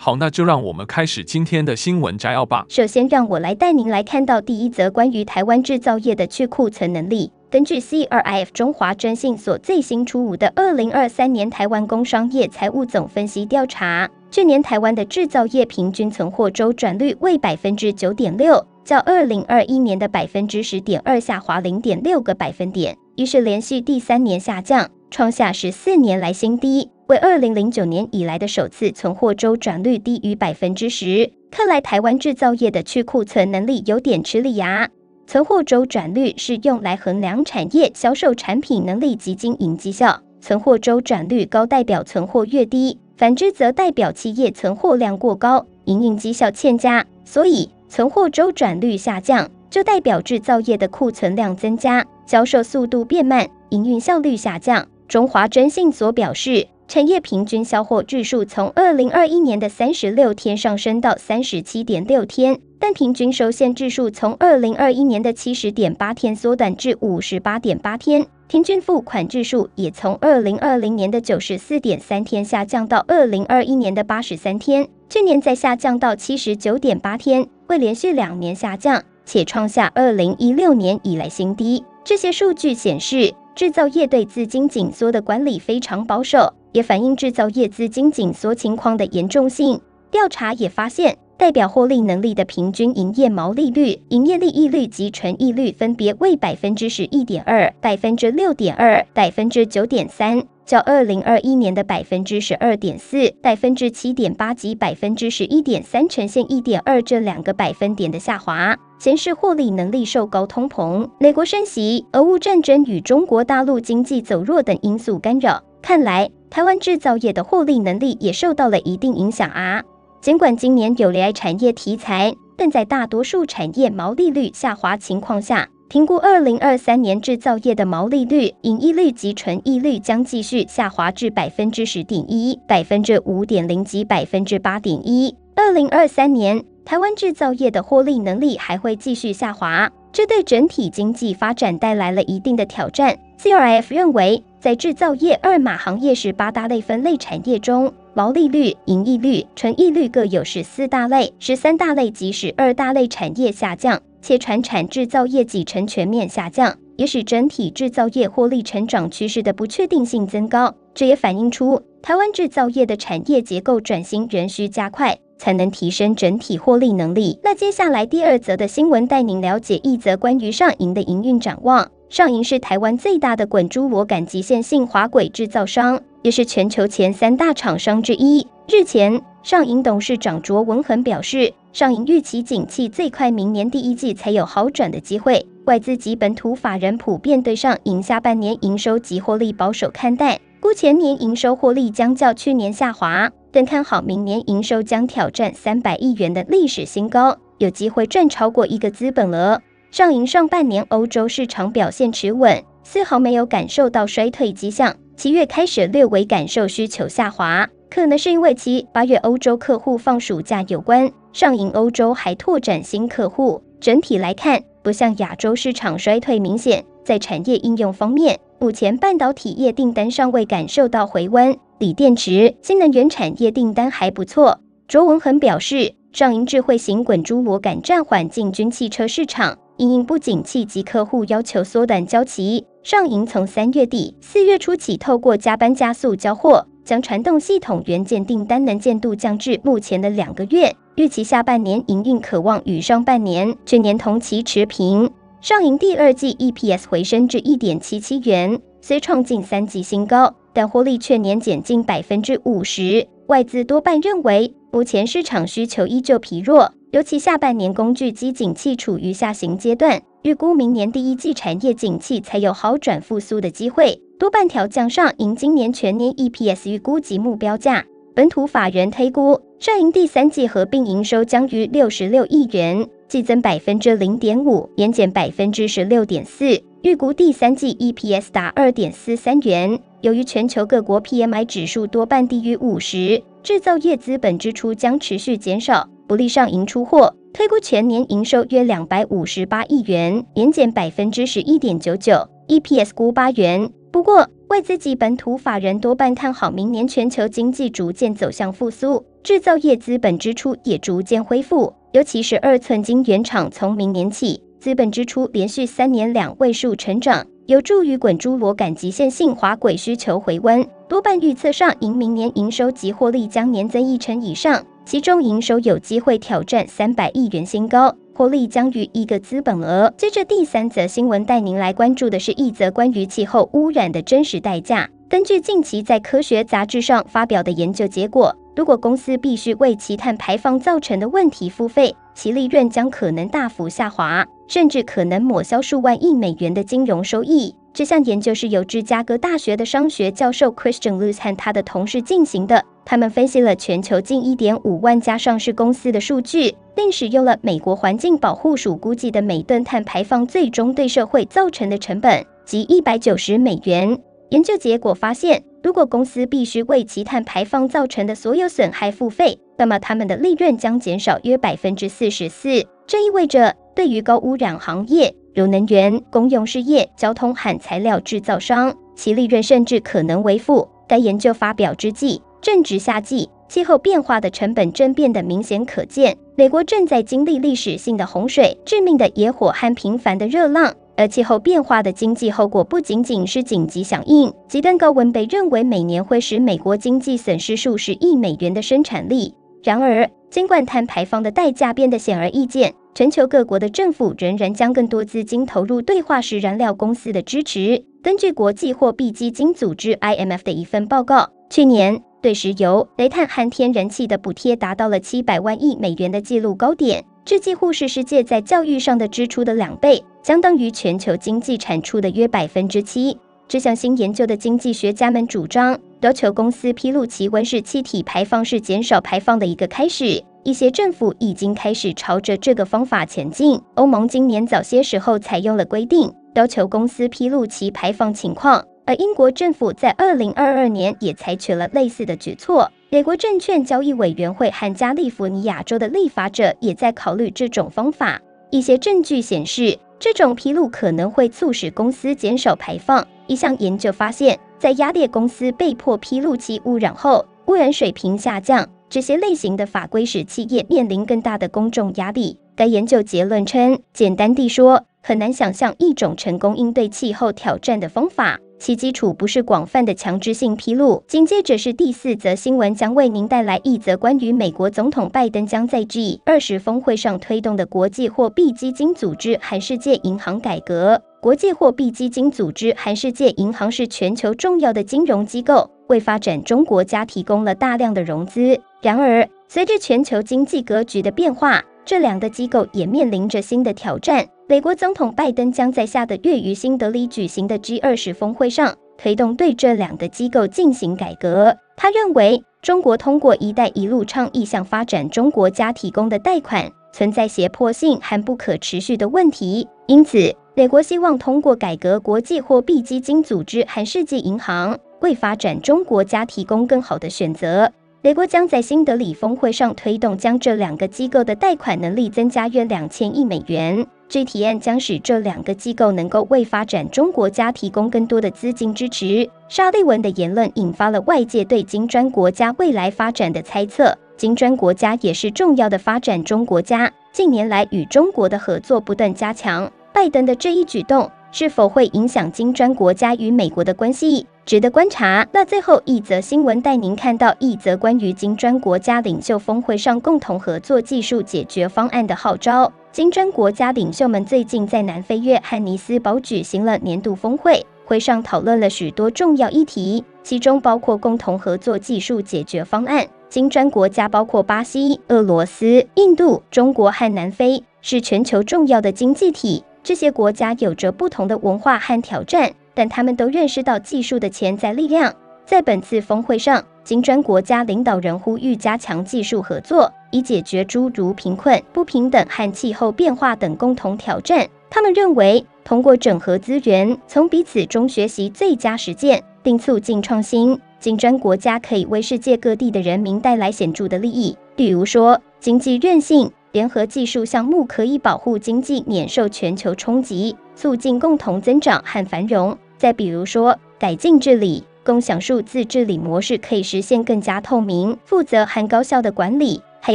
好，那就让我们开始今天的新闻摘要吧。首先，让我来带您来看到第一则关于台湾制造业的去库存能力。根据 CRIF 中华征信所最新出炉的二零二三年台湾工商业财务总分析调查，去年台湾的制造业平均存货周转率为百分之九点六，较二零二一年的百分之十点二下滑零点六个百分点，于是连续第三年下降，创下十四年来新低。为二零零九年以来的首次存货周转率低于百分之十，看来台湾制造业的去库存能力有点吃力呀。存货周转率是用来衡量产业销售产品能力及经营绩效，存货周转率高代表存货越低，反之则代表企业存货量过高，营运绩效欠佳。所以存货周转率下降，就代表制造业的库存量增加，销售速度变慢，营运效率下降。中华征信所表示。产业平均销货日数从二零二一年的三十六天上升到三十七点六天，但平均收现日数从二零二一年的七十点八天缩短至五十八点八天，平均付款日数也从二零二零年的九十四点三天下降到二零二一年的八十三天，去年再下降到七十九点八天，为连续两年下降，且创下二零一六年以来新低。这些数据显示，制造业对资金紧缩的管理非常保守。也反映制造业资金紧缩情况的严重性。调查也发现，代表获利能力的平均营业毛利率、营业利益率及纯益率分别为百分之十一点二、百分之六点二、百分之九点三，较二零二一年的百分之十二点四、百分之七点八及百分之十一点三呈现一点二这两个百分点的下滑，显示获利能力受高通膨、美国升息、俄乌战争与中国大陆经济走弱等因素干扰。看来。台湾制造业的获利能力也受到了一定影响啊。尽管今年有 AI 产业题材，但在大多数产业毛利率下滑情况下，评估二零二三年制造业的毛利率、盈利率及纯益率将继续下滑至百分之十点一、百分之五点零及百分之八点一。二零二三年，台湾制造业的获利能力还会继续下滑，这对整体经济发展带来了一定的挑战。CRF 认为。在制造业二码行业十八大类分类产业中，毛利率、盈利率、纯益率各有十四大类、十三大类及十二大类产业下降，且船产制造业几成全面下降，也使整体制造业获利成长趋势的不确定性增高。这也反映出台湾制造业的产业结构转型仍需加快，才能提升整体获利能力。那接下来第二则的新闻，带您了解一则关于上银的营运展望。上银是台湾最大的滚珠螺杆极限性滑轨制造商，也是全球前三大厂商之一。日前，上银董事长卓文恒表示，上银预期景气最快明年第一季才有好转的机会。外资及本土法人普遍对上银下半年营收及获利保守看待，估前年营收获利将较去年下滑，但看好明年营收将挑战三百亿元的历史新高，有机会赚超过一个资本额。上银上半年欧洲市场表现持稳，丝毫没有感受到衰退迹象。七月开始略微感受需求下滑，可能是因为其八月欧洲客户放暑假有关。上银欧洲还拓展新客户，整体来看，不像亚洲市场衰退明显。在产业应用方面，目前半导体业订单尚未感受到回温，锂电池、新能源产业订单还不错。卓文恒表示，上银智慧型滚珠螺杆暂缓进军汽车市场。因应不景气及客户要求缩短交期，上银从三月底四月初起，透过加班加速交货，将传动系统元件订单能见度降至目前的两个月。预期下半年营运可望与上半年去年同期持平。上银第二季 EPS 回升至一点七七元，虽创近三季新高，但获利却年减近百分之五十。外资多半认为，目前市场需求依旧疲弱。尤其下半年工具机景气处于下行阶段，预估明年第一季产业景气才有好转复苏的机会，多半调降上银今年全年 EPS 预估及目标价。本土法人推估，上银第三季合并营收将于六十六亿元，季增百分之零点五，年减百分之十六点四，预估第三季 EPS 达二点四三元。由于全球各国 PMI 指数多半低于五十，制造业资本支出将持续减少，不利上银出货。推估全年营收约两百五十八亿元，年减百分之十一点九九，EPS 估八元。不过，外资及本土法人多半看好明年全球经济逐渐走向复苏，制造业资本支出也逐渐恢复。尤其是二寸晶圆厂，从明年起资本支出连续三年两位数成长，有助于滚珠螺杆极限性滑轨需求回温。多半预测上银明年营收及获利将年增一成以上，其中营收有机会挑战三百亿元新高。获利将逾一个资本额。接着第三则新闻带您来关注的是一则关于气候污染的真实代价。根据近期在科学杂志上发表的研究结果，如果公司必须为其碳排放造成的问题付费，其利润将可能大幅下滑，甚至可能抹消数万亿美元的金融收益。这项研究是由芝加哥大学的商学教授 Christian Luce 和他的同事进行的。他们分析了全球近一点五万家上市公司的数据，并使用了美国环境保护署估计的每吨碳排放最终对社会造成的成本，即一百九十美元。研究结果发现，如果公司必须为其碳排放造成的所有损害付费，那么他们的利润将减少约百分之四十四。这意味着，对于高污染行业，如能源、公用事业、交通和材料制造商，其利润甚至可能为负。该研究发表之际，正值夏季，气候变化的成本正变得明显可见。美国正在经历历史性的洪水、致命的野火和频繁的热浪，而气候变化的经济后果不仅仅是紧急响应。极端高温被认为每年会使美国经济损失数十亿美元的生产力。然而，尽管碳排放的代价变得显而易见，全球各国的政府仍然将更多资金投入对化石燃料公司的支持。根据国际货币基金组织 （IMF） 的一份报告，去年，对石油、煤炭和天然气的补贴达到了七百万亿美元的纪录高点，这几乎是世界在教育上的支出的两倍，相当于全球经济产出的约百分之七。这项新研究的经济学家们主张，要求公司披露其温室气体排放是减少排放的一个开始。一些政府已经开始朝着这个方法前进。欧盟今年早些时候采用了规定，要求公司披露其排放情况。而英国政府在二零二二年也采取了类似的举措。美国证券交易委员会和加利福尼亚州的立法者也在考虑这种方法。一些证据显示，这种披露可能会促使公司减少排放。一项研究发现，在压裂公司被迫披露其污染后，污染水平下降。这些类型的法规使企业面临更大的公众压力。该研究结论称，简单地说，很难想象一种成功应对气候挑战的方法。其基础不是广泛的强制性披露。紧接着是第四则新闻，将为您带来一则关于美国总统拜登将在 G20 峰会上推动的国际货币基金组织和世界银行改革。国际货币基金组织和世界银行是全球重要的金融机构，为发展中国家提供了大量的融资。然而，随着全球经济格局的变化，这两个机构也面临着新的挑战。美国总统拜登将在下个月于新德里举行的 G20 峰会上推动对这两个机构进行改革。他认为，中国通过“一带一路”倡议向发展中国家提供的贷款存在胁迫性和不可持续的问题，因此，美国希望通过改革国际货币基金组织和世界银行，为发展中国家提供更好的选择。美国将在新德里峰会上推动将这两个机构的贷款能力增加约两千亿美元。这提案将使这两个机构能够为发展中国家提供更多的资金支持。沙利文的言论引发了外界对金砖国家未来发展的猜测。金砖国家也是重要的发展中国家，近年来与中国的合作不断加强。拜登的这一举动是否会影响金砖国家与美国的关系？值得观察。那最后一则新闻带您看到一则关于金砖国家领袖峰会上共同合作技术解决方案的号召。金砖国家领袖们最近在南非约翰尼斯堡举行了年度峰会，会上讨论了许多重要议题，其中包括共同合作技术解决方案。金砖国家包括巴西、俄罗斯、印度、中国和南非，是全球重要的经济体。这些国家有着不同的文化和挑战。但他们都认识到技术的潜在力量，在本次峰会上，金砖国家领导人呼吁加强技术合作，以解决诸如贫困、不平等和气候变化等共同挑战。他们认为，通过整合资源，从彼此中学习最佳实践，并促进创新，金砖国家可以为世界各地的人民带来显著的利益。比如说，经济韧性、联合技术项目可以保护经济免受全球冲击，促进共同增长和繁荣。再比如说，改进治理。共享数字治理模式可以实现更加透明、负责和高效的管理，还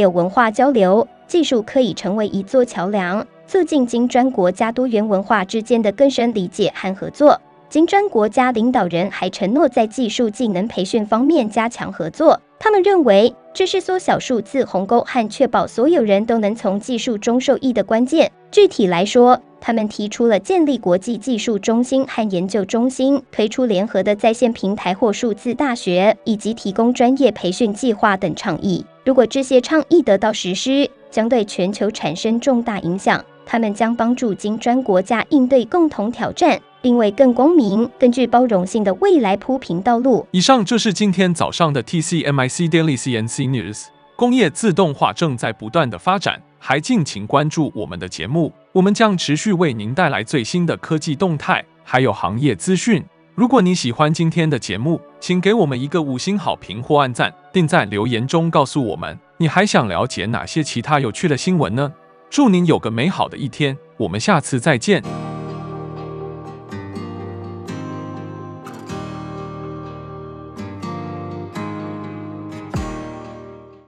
有文化交流，技术可以成为一座桥梁，促进金砖国家多元文化之间的更深理解和合作。金砖国家领导人还承诺在技术技能培训方面加强合作。他们认为这是缩小数字鸿沟和确保所有人都能从技术中受益的关键。具体来说，他们提出了建立国际技术中心和研究中心，推出联合的在线平台或数字大学，以及提供专业培训计划等倡议。如果这些倡议得到实施，将对全球产生重大影响。他们将帮助金砖国家应对共同挑战，并为更公平、更具包容性的未来铺平道路。以上就是今天早上的 TCMIC Daily CNC News。工业自动化正在不断的发展，还敬请关注我们的节目，我们将持续为您带来最新的科技动态，还有行业资讯。如果你喜欢今天的节目，请给我们一个五星好评或按赞，并在留言中告诉我们你还想了解哪些其他有趣的新闻呢？祝您有个美好的一天，我们下次再见。